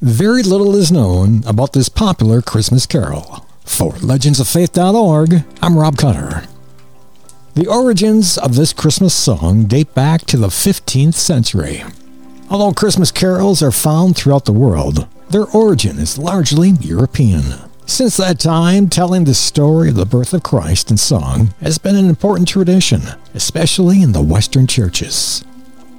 Very little is known about this popular Christmas carol. For legendsoffaith.org, I'm Rob Cutter. The origins of this Christmas song date back to the 15th century. Although Christmas carols are found throughout the world, their origin is largely European. Since that time, telling the story of the birth of Christ in song has been an important tradition, especially in the Western churches.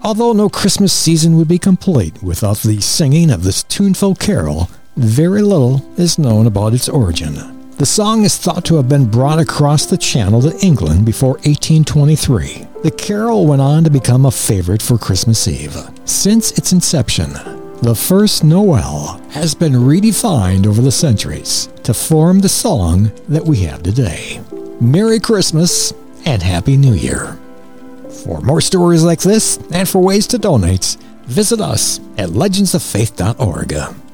Although no Christmas season would be complete without the singing of this tuneful carol, very little is known about its origin. The song is thought to have been brought across the channel to England before 1823. The carol went on to become a favorite for Christmas Eve. Since its inception, the first Noel has been redefined over the centuries to form the song that we have today. Merry Christmas and Happy New Year. For more stories like this and for ways to donate, visit us at legendsoffaith.org.